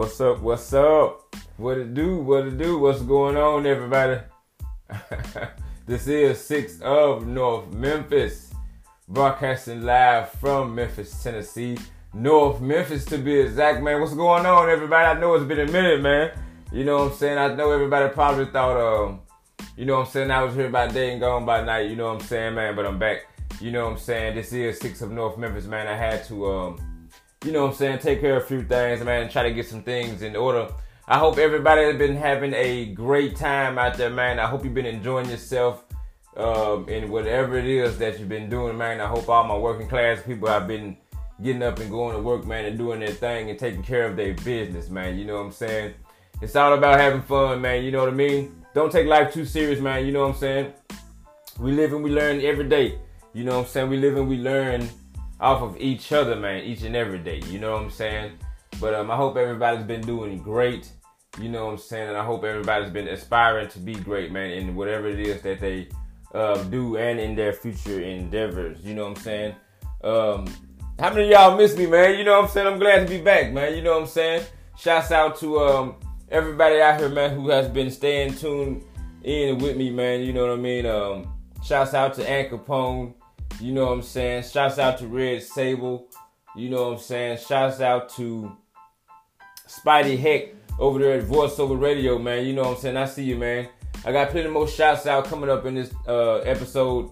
What's up? What's up? What it do? What it do? What's going on, everybody? this is six of North Memphis, broadcasting live from Memphis, Tennessee. North Memphis to be exact, man. What's going on, everybody? I know it's been a minute, man. You know what I'm saying? I know everybody probably thought, um, you know what I'm saying? I was here by day and gone by night. You know what I'm saying, man? But I'm back. You know what I'm saying? This is six of North Memphis, man. I had to, um, you know what I'm saying, take care of a few things, man, try to get some things in order. I hope everybody has been having a great time out there, man. I hope you've been enjoying yourself um, in whatever it is that you've been doing, man. I hope all my working class people have been getting up and going to work, man, and doing their thing and taking care of their business, man. You know what I'm saying? It's all about having fun, man. You know what I mean? Don't take life too serious, man. You know what I'm saying? We live and we learn every day. You know what I'm saying? We live and we learn off of each other, man, each and every day. You know what I'm saying? But um, I hope everybody's been doing great. You know what I'm saying? And I hope everybody's been aspiring to be great, man, in whatever it is that they uh, do and in their future endeavors. You know what I'm saying? Um, how many y'all miss me, man? You know what I'm saying? I'm glad to be back, man. You know what I'm saying? Shouts out to um, everybody out here, man, who has been staying tuned in with me, man. You know what I mean? Um, shouts out to Ann Capone. You know what I'm saying? Shouts out to Red Sable. You know what I'm saying? Shouts out to Spidey Heck over there at VoiceOver Radio, man. You know what I'm saying? I see you, man. I got plenty more shouts out coming up in this uh, episode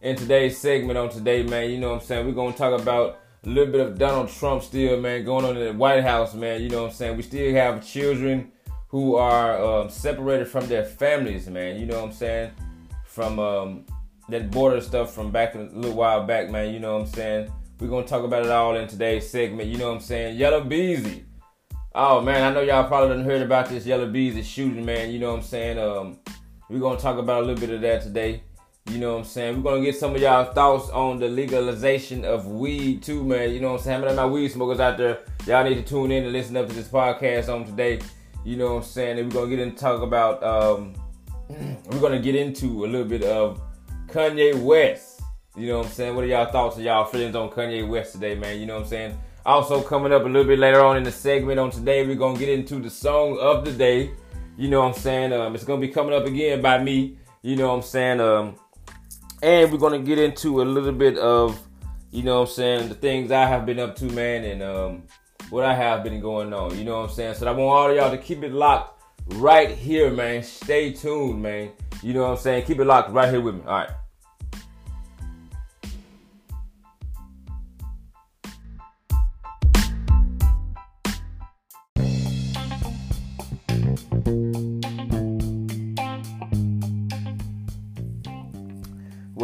in today's segment on today, man. You know what I'm saying? We're gonna talk about a little bit of Donald Trump still, man, going on in the White House, man. You know what I'm saying? We still have children who are um, separated from their families, man. You know what I'm saying? From um, that border stuff from back a little while back, man. You know what I'm saying? We're gonna talk about it all in today's segment. You know what I'm saying? Yella Beezy. Oh man, I know y'all probably done heard about this Yella Beezy shooting, man. You know what I'm saying? Um, we're gonna talk about a little bit of that today. You know what I'm saying? We're gonna get some of y'all thoughts on the legalization of weed too, man. You know what I'm saying? How many of my weed smokers out there? Y'all need to tune in and listen up to this podcast on today. You know what I'm saying? And we're gonna get into talk about um, we're gonna get into a little bit of Kanye West. You know what I'm saying? What are y'all thoughts and y'all feelings on Kanye West today, man? You know what I'm saying? Also coming up a little bit later on in the segment on today, we're gonna get into the song of the day. You know what I'm saying? Um, it's gonna be coming up again by me. You know what I'm saying? Um, and we're gonna get into a little bit of, you know what I'm saying, the things I have been up to, man, and um, what I have been going on. You know what I'm saying? So I want all of y'all to keep it locked right here, man. Stay tuned, man. You know what I'm saying? Keep it locked right here with me. All right.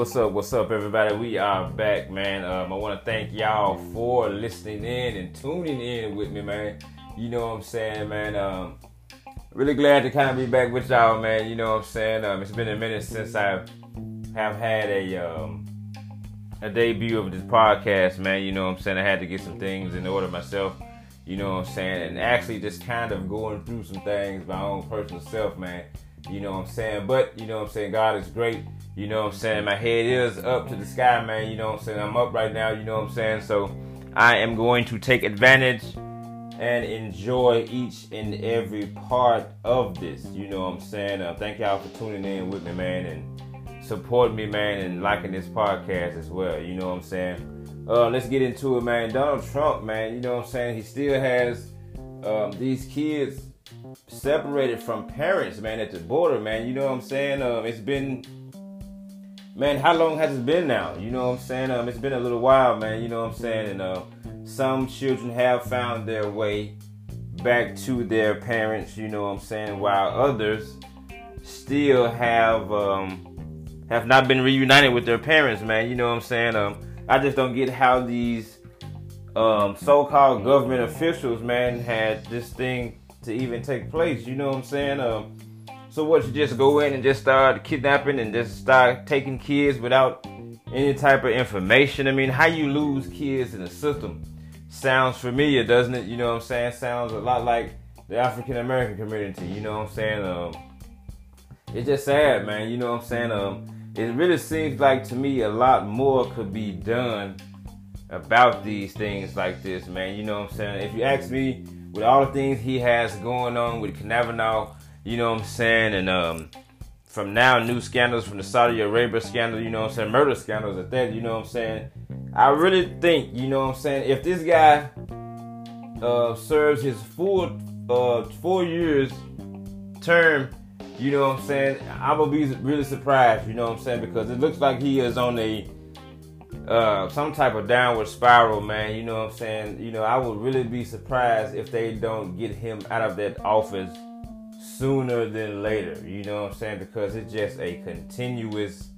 What's up? What's up, everybody? We are back, man. Um, I want to thank y'all for listening in and tuning in with me, man. You know what I'm saying, man. Um, really glad to kind of be back with y'all, man. You know what I'm saying. Um, it's been a minute since I have had a um, a debut of this podcast, man. You know what I'm saying. I had to get some things in order myself. You know what I'm saying, and actually just kind of going through some things my own personal self, man. You know what I'm saying? But, you know what I'm saying? God is great. You know what I'm saying? My head is up to the sky, man. You know what I'm saying? I'm up right now. You know what I'm saying? So I am going to take advantage and enjoy each and every part of this. You know what I'm saying? Uh, thank y'all for tuning in with me, man, and supporting me, man, and liking this podcast as well. You know what I'm saying? Uh, let's get into it, man. Donald Trump, man. You know what I'm saying? He still has um, these kids separated from parents, man, at the border, man. You know what I'm saying? Um, it's been, man, how long has it been now? You know what I'm saying? Um, it's been a little while, man. You know what I'm saying? And uh, some children have found their way back to their parents. You know what I'm saying? While others still have um, have not been reunited with their parents, man. You know what I'm saying? Um, I just don't get how these um, so-called government officials, man, had this thing to even take place. You know what I'm saying? Um, so what? You just go in and just start kidnapping and just start taking kids without any type of information. I mean, how you lose kids in the system sounds familiar, doesn't it? You know what I'm saying? Sounds a lot like the African American community. You know what I'm saying? Um, it's just sad, man. You know what I'm saying? Um, it really seems like to me a lot more could be done about these things like this, man. You know what I'm saying? If you ask me, with all the things he has going on with Kavanaugh, you know what I'm saying, and um, from now new scandals from the Saudi Arabia scandal, you know what I'm saying, murder scandals at that, you know what I'm saying. I really think, you know what I'm saying, if this guy uh, serves his full uh, four years term, you know what I'm saying, I'm gonna be really surprised, you know what I'm saying, because it looks like he is on a uh, some type of downward spiral, man. You know what I'm saying? You know, I would really be surprised if they don't get him out of that office sooner than later. You know what I'm saying? Because it's just a continuous,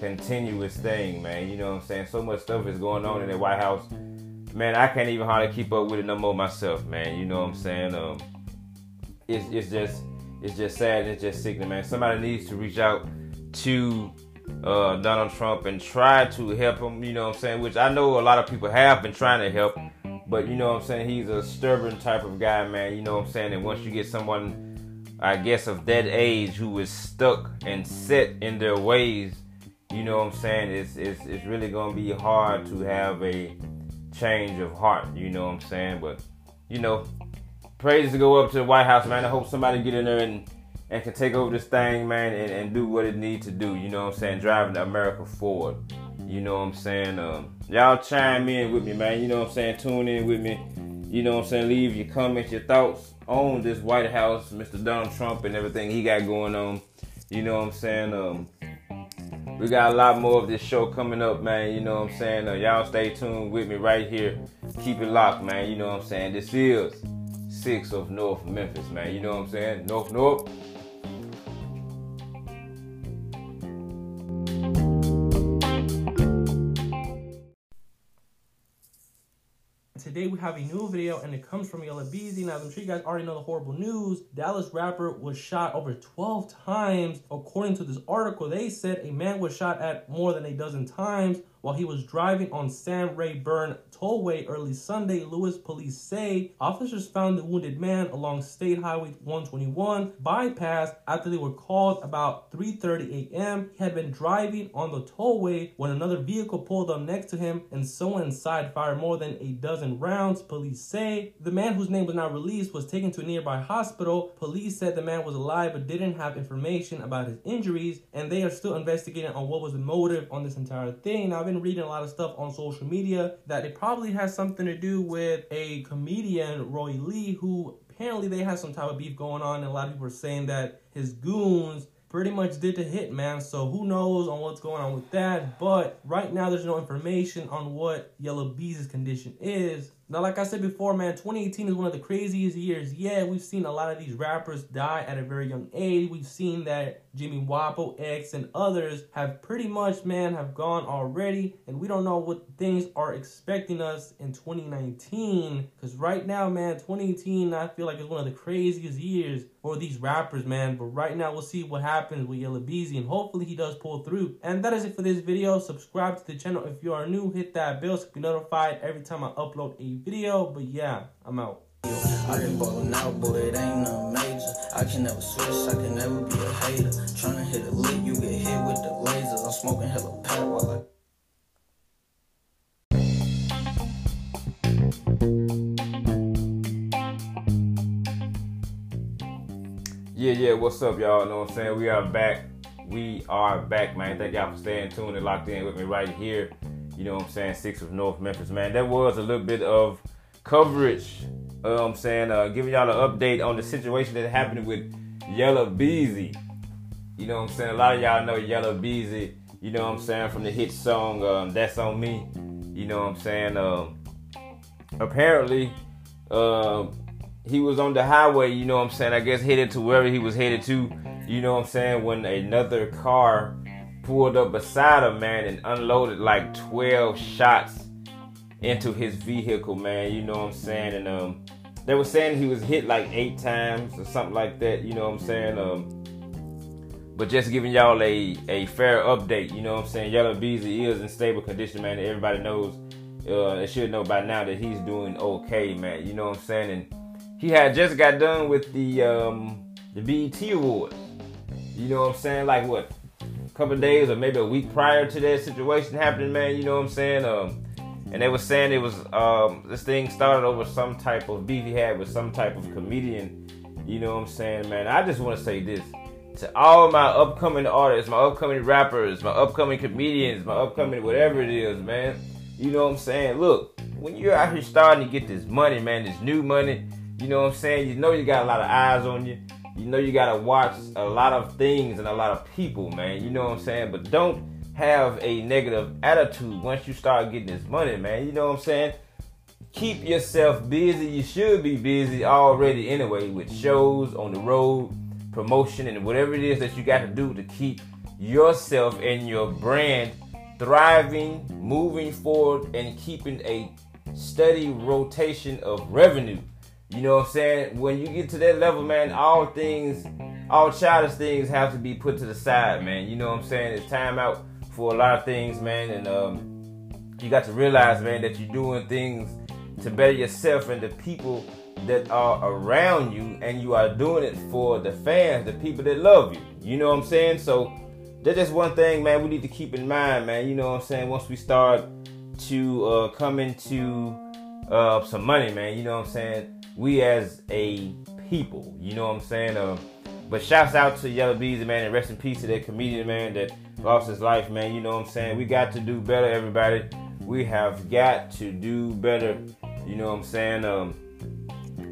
continuous thing, man. You know what I'm saying? So much stuff is going on in the White House. Man, I can't even hardly keep up with it no more myself, man. You know what I'm saying? Um, it's it's just it's just sad. It's just sickening, man. Somebody needs to reach out to uh, Donald Trump and try to help him. You know what I'm saying? Which I know a lot of people have been trying to help, but you know what I'm saying? He's a stubborn type of guy, man. You know what I'm saying? And once you get someone I guess, of that age who is stuck and set in their ways, you know what I'm saying? It's, it's, it's really going to be hard to have a change of heart, you know what I'm saying? But, you know, praise to go up to the White House, man. I hope somebody get in there and, and can take over this thing, man, and, and do what it needs to do, you know what I'm saying? Driving America forward. You know what I'm saying? Um, y'all chime in with me, man. You know what I'm saying? Tune in with me. You know what I'm saying? Leave your comments, your thoughts on this White House, Mr. Donald Trump, and everything he got going on. You know what I'm saying? Um, we got a lot more of this show coming up, man. You know what I'm saying? Uh, y'all stay tuned with me right here. Keep it locked, man. You know what I'm saying? This is six of North Memphis, man. You know what I'm saying? North, North. Today we have a new video and it comes from Yella Beezy. Now, I'm sure you guys already know the horrible news. Dallas rapper was shot over 12 times. According to this article, they said a man was shot at more than a dozen times while he was driving on Sam Rayburn Tollway early Sunday, Lewis police say officers found the wounded man along State Highway 121 bypass after they were called about 3:30 a.m. He had been driving on the tollway when another vehicle pulled up next to him and someone inside fired more than a dozen rounds. Police say the man whose name was not released was taken to a nearby hospital. Police said the man was alive but didn't have information about his injuries and they are still investigating on what was the motive on this entire thing. Now, been reading a lot of stuff on social media that it probably has something to do with a comedian, Roy Lee, who apparently they had some type of beef going on. And a lot of people are saying that his goons pretty much did the hit, man. So who knows on what's going on with that. But right now, there's no information on what Yellow Bees' condition is. Now, like I said before, man, 2018 is one of the craziest years. Yeah, we've seen a lot of these rappers die at a very young age. We've seen that Jimmy Wopo, X, and others have pretty much, man, have gone already. And we don't know what things are expecting us in 2019. Because right now, man, 2018, I feel like is one of the craziest years for these rappers, man. But right now, we'll see what happens with Yella. And hopefully he does pull through. And that is it for this video. Subscribe to the channel if you are new. Hit that bell so you be notified every time I upload a video. But yeah, I'm out. I been ballin' out, boy, it ain't nothing major. I can never switch, I can never be a hater. Tryna hit a lick, you get hit with the lasers. I'm smoking hella pat while I. Yeah, yeah, what's up, y'all? You know what I'm saying? We are back. We are back, man. Thank y'all for staying tuned and locked in with me right here you know what I'm saying, six of North Memphis, man. That was a little bit of coverage. Uh, I'm saying, uh, giving y'all an update on the situation that happened with Yella Beezy. You know what I'm saying? A lot of y'all know Yella Beezy, you know what I'm saying, from the hit song um, That's On Me. You know what I'm saying? Um, apparently, uh, he was on the highway, you know what I'm saying, I guess headed to wherever he was headed to, you know what I'm saying, when another car pulled up beside him, man, and unloaded like 12 shots into his vehicle, man. You know what I'm saying? And um, they were saying he was hit like eight times or something like that. You know what I'm saying? Um, but just giving y'all a, a fair update. You know what I'm saying? Yella Beezy is in stable condition, man. Everybody knows. Uh, they should know by now that he's doing okay, man. You know what I'm saying? And he had just got done with the um, the BET Awards. You know what I'm saying? Like what? A couple days or maybe a week prior to that situation happening, man, you know what I'm saying? Um, and they were saying it was um, this thing started over some type of beef he had with some type of comedian. You know what I'm saying, man? I just want to say this to all my upcoming artists, my upcoming rappers, my upcoming comedians, my upcoming whatever it is, man. You know what I'm saying? Look, when you're out here starting to get this money, man, this new money, you know what I'm saying? You know you got a lot of eyes on you. You know you gotta watch a lot of things and a lot of people, man. You know what I'm saying? But don't have a negative attitude once you start getting this money, man. You know what I'm saying? Keep yourself busy. You should be busy already anyway with shows on the road, promotion, and whatever it is that you got to do to keep yourself and your brand thriving, moving forward, and keeping a steady rotation of revenue. You know what I'm saying? When you get to that level, man, all things, all childish things have to be put to the side, man. You know what I'm saying? It's time out for a lot of things, man, and um, you got to realize, man, that you're doing things to better yourself and the people that are around you, and you are doing it for the fans, the people that love you. You know what I'm saying? So that's just one thing, man. We need to keep in mind, man. You know what I'm saying? Once we start to uh, come into uh, some money, man. You know what I'm saying? We as a people. You know what I'm saying? Uh, but shouts out to Yella Beezy, man, and rest in peace to that comedian, man, that lost his life, man. You know what I'm saying? We got to do better, everybody. We have got to do better. You know what I'm saying? Um,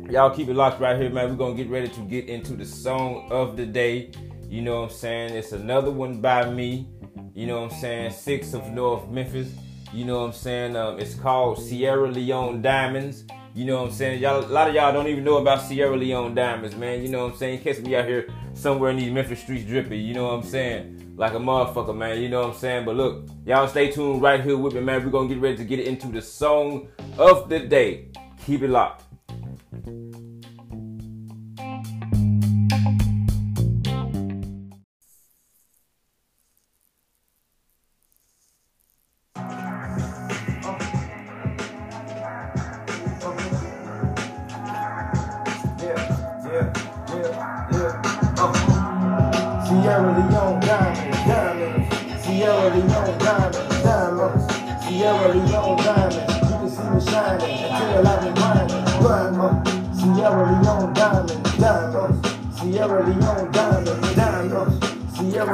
y'all keep it locked right here, man. We're going to get ready to get into the song of the day. You know what I'm saying? It's another one by me. You know what I'm saying? Six of North Memphis. You know what I'm saying? Um, it's called Sierra Leone Diamonds. You know what I'm saying? Y'all, a lot of y'all don't even know about Sierra Leone diamonds, man. You know what I'm saying? In me out here somewhere in these Memphis streets dripping, You know what I'm saying? Like a motherfucker, man. You know what I'm saying? But look, y'all stay tuned right here with me, man. We're gonna get ready to get into the song of the day. Keep it locked.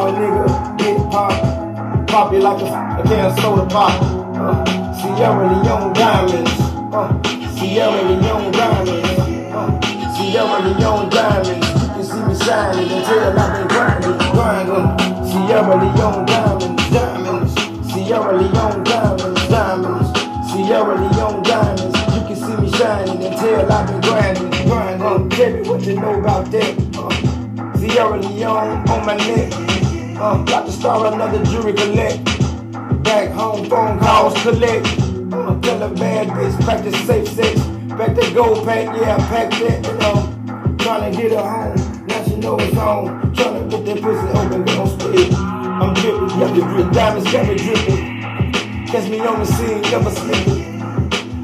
Around, nigga, get pop, pop it like a, of soda pop. Uh, Sierra Leone diamonds, uh, Sierra Leone diamonds, uh, Sierra Leone diamonds. You can see me shining until I've been grinding, grinding. Sierra Leone diamonds, diamonds, Sierra Leone diamonds, diamonds, Sierra Leone diamonds. You can see me shining until I've been grinding tell me what you know about that. Uh, Sierra Leone on my neck. Uh, got to start another jury collect. Back home, phone calls collect. Uh, tell a bad bitch, practice safe sex. Back to gold pack, yeah, I packed that. You know, trying to get her home. Now she know it's on. Trying to get that pussy open, get on split. I'm dripping, yeah, the drip diamonds got me dripping. Catch me on the scene, never sleeping.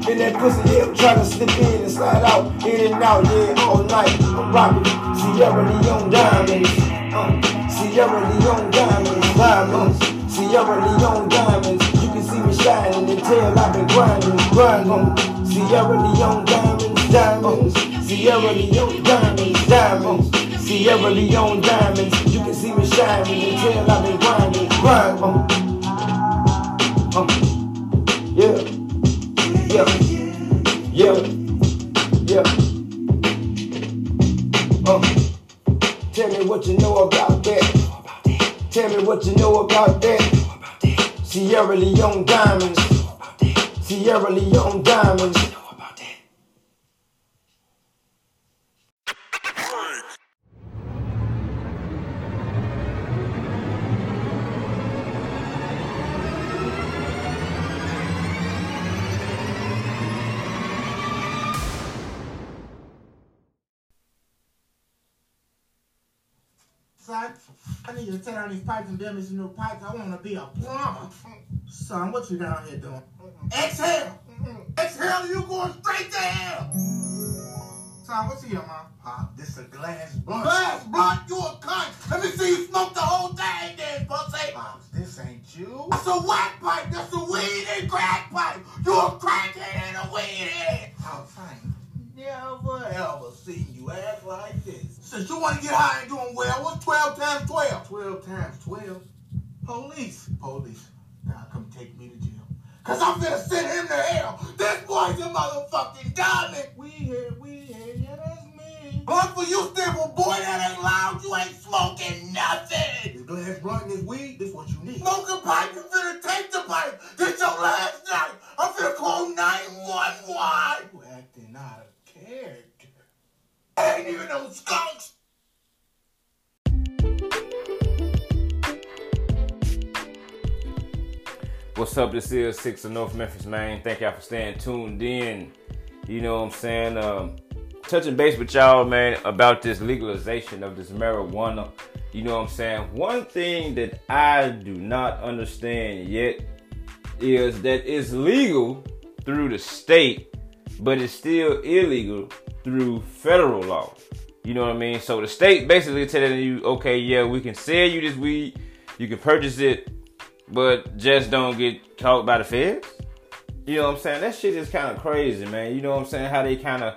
In that pussy, yeah, trying to slip in and slide out, in and out, yeah, all night. I'm rocking Sierra Leone diamonds, uh, Sierra Leone diamonds, diamonds, Sierra Leone diamonds. You can see me shining tell I've been grinding, grinding. Sierra Leone diamonds, diamonds, Sierra Leone diamonds, diamonds, Sierra Leone diamonds. You can see me shining tell I've been grinding, grinding. Uh, yeah yeah, yeah, yeah. Uh, tell me what you know about. Tell me what you know about that. Sierra Leone diamonds. Sierra Leone diamonds. Need to tear down these pipes and build me some new pipes. I want to be a plumber. Son, what you down here doing? Exhale. Exhale, you going straight to hell. Son, what's here, man? Pop, ah, this a glass blunt. Glass blunt? You a cunt. Let me see you smoke the whole thing then, pussy. Pops, ah, this ain't you. That's a whack pipe. That's a weed and crack pipe. You a crackhead and a weed head. I ain't never ever seen you act like this. Since you want to get high and doing well, what's 12 times 12? 12 times 12? Police. Police. Now come take me to jail. I'm gonna send him to hell. This boy's a motherfucking diamond. We here, we here, yeah, that's me. Blunt for you, Stifle, boy, that ain't loud. You ain't smoking nothing. This glass blunt and this weed, this what you need. Smoking pipe, you finna take the pipe. This your last night. I'm finna call 911. You acting out of character. ain't even no skunks. What's up? This is Six of North Memphis, man. Thank y'all for staying tuned in. You know what I'm saying? Um, touching base with y'all, man, about this legalization of this marijuana. You know what I'm saying? One thing that I do not understand yet is that it's legal through the state, but it's still illegal through federal law. You know what I mean? So the state basically telling you, okay, yeah, we can sell you this weed, you can purchase it but just don't get caught by the feds. You know what I'm saying? That shit is kind of crazy, man. You know what I'm saying? How they kind of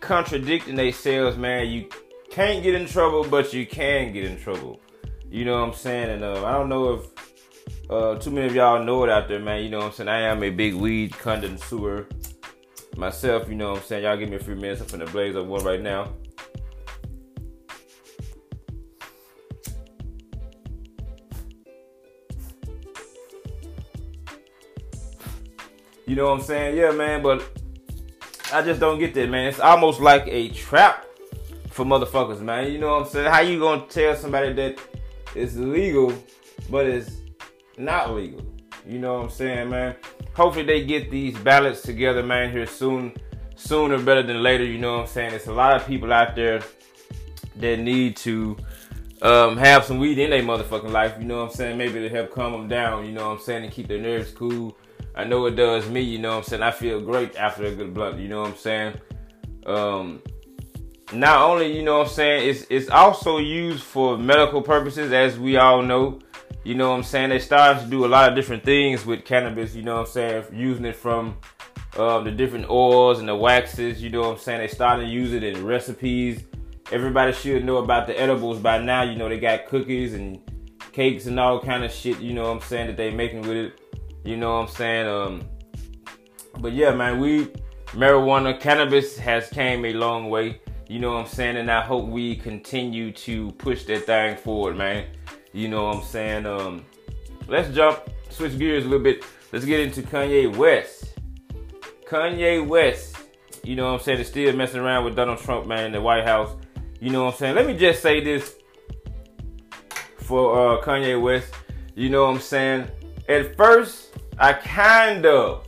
contradicting themselves, man. You can't get in trouble, but you can get in trouble. You know what I'm saying? And uh, I don't know if uh, too many of y'all know it out there, man. You know what I'm saying? I am a big weed connoisseur myself. You know what I'm saying? Y'all give me a few minutes. I'm finna blaze up one right now. You know what I'm saying? Yeah, man, but I just don't get that, man. It's almost like a trap for motherfuckers, man. You know what I'm saying? How you gonna tell somebody that it's legal, but it's not legal? You know what I'm saying, man? Hopefully they get these ballots together, man, here soon. Sooner better than later, you know what I'm saying? There's a lot of people out there that need to um, have some weed in their motherfucking life, you know what I'm saying? Maybe to help calm them down, you know what I'm saying, and keep their nerves cool I know it does me, you know what I'm saying? I feel great after a good blunt, you know what I'm saying? Um, not only, you know what I'm saying, it's it's also used for medical purposes, as we all know. You know what I'm saying? They started to do a lot of different things with cannabis, you know what I'm saying, using it from um, the different oils and the waxes, you know what I'm saying? They started to use it in recipes. Everybody should know about the edibles by now. You know, they got cookies and cakes and all kind of shit, you know what I'm saying, that they making with it. You know what I'm saying? Um, but yeah, man, we marijuana, cannabis has came a long way. You know what I'm saying? And I hope we continue to push that thing forward, man. You know what I'm saying? Um, let's jump, switch gears a little bit. Let's get into Kanye West. Kanye West, you know what I'm saying, is still messing around with Donald Trump, man, in the White House. You know what I'm saying? Let me just say this for uh, Kanye West. You know what I'm saying? At first, I kind of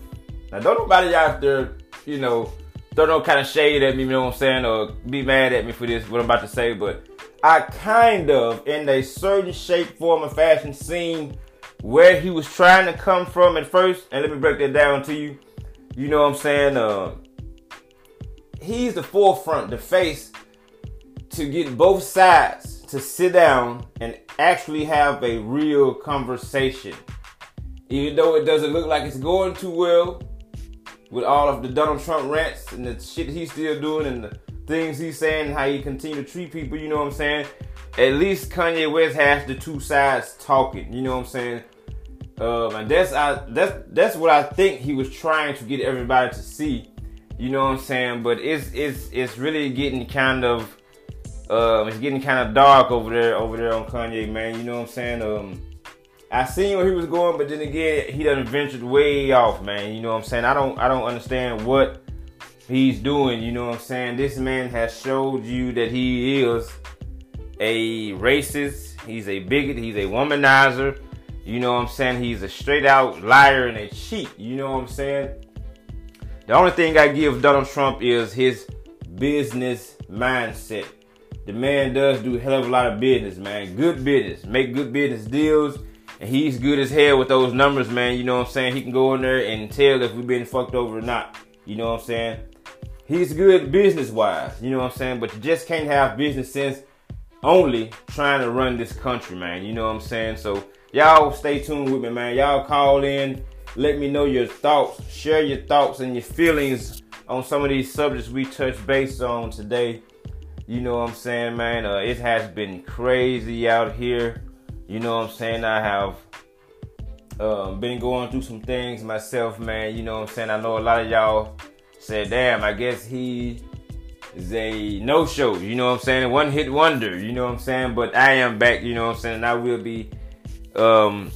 now don't nobody out there, you know, throw no kind of shade at me, you know what I'm saying, or be mad at me for this, what I'm about to say, but I kind of, in a certain shape, form, and fashion, seen where he was trying to come from at first, and let me break that down to you. You know what I'm saying? Uh, he's the forefront, the face to get both sides to sit down and actually have a real conversation even though it doesn't look like it's going too well with all of the Donald Trump rants and the shit he's still doing and the things he's saying, how he continue to treat people, you know what I'm saying? At least Kanye West has the two sides talking, you know what I'm saying? Um, and that's I that's that's what I think he was trying to get everybody to see. You know what I'm saying? But it's it's it's really getting kind of um, it's getting kind of dark over there over there on Kanye, man. You know what I'm saying? Um, I seen where he was going, but then again, he done ventured way off, man. You know what I'm saying? I don't I don't understand what he's doing, you know what I'm saying? This man has showed you that he is a racist, he's a bigot, he's a womanizer. You know what I'm saying? He's a straight out liar and a cheat. You know what I'm saying? The only thing I give Donald Trump is his business mindset. the man does do a hell of a lot of business, man. Good business. Make good business deals. He's good as hell with those numbers, man. You know what I'm saying? He can go in there and tell if we've been fucked over or not. You know what I'm saying? He's good business wise. You know what I'm saying? But you just can't have business sense only trying to run this country, man. You know what I'm saying? So y'all stay tuned with me, man. Y'all call in. Let me know your thoughts. Share your thoughts and your feelings on some of these subjects we touched base on today. You know what I'm saying, man? Uh, it has been crazy out here. You know what I'm saying? I have um, been going through some things myself, man. You know what I'm saying? I know a lot of y'all said, damn, I guess he is a no show. You know what I'm saying? One hit wonder. You know what I'm saying? But I am back. You know what I'm saying? I will be um,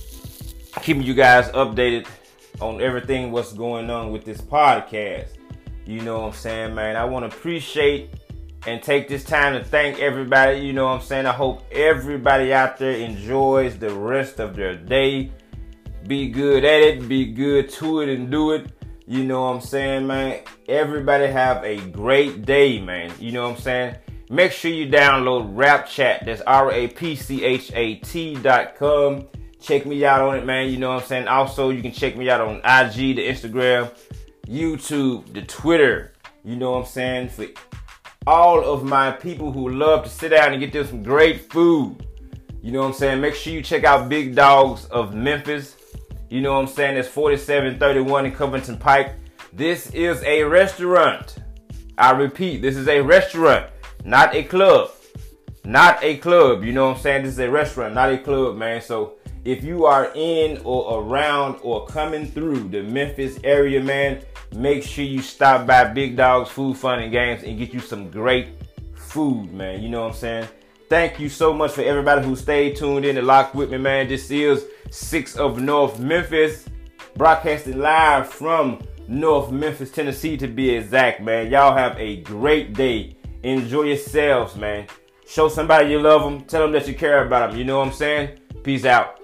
keeping you guys updated on everything what's going on with this podcast. You know what I'm saying, man? I want to appreciate and take this time to thank everybody. You know what I'm saying? I hope everybody out there enjoys the rest of their day. Be good at it, be good to it, and do it. You know what I'm saying, man? Everybody have a great day, man. You know what I'm saying? Make sure you download Rap Chat. That's R A P C H A T dot com. Check me out on it, man. You know what I'm saying? Also, you can check me out on IG, the Instagram, YouTube, the Twitter. You know what I'm saying? For all of my people who love to sit down and get them some great food. You know what I'm saying? Make sure you check out Big Dogs of Memphis. You know what I'm saying? It's 4731 in Covington Pike. This is a restaurant. I repeat, this is a restaurant, not a club. Not a club. You know what I'm saying? This is a restaurant, not a club, man. So if you are in or around or coming through the Memphis area, man, make sure you stop by Big Dogs Food Fun and Games and get you some great food, man. You know what I'm saying? Thank you so much for everybody who stayed tuned in and locked with me, man. This is Six of North Memphis, broadcasting live from North Memphis, Tennessee, to be exact, man. Y'all have a great day. Enjoy yourselves, man. Show somebody you love them. Tell them that you care about them. You know what I'm saying? Peace out.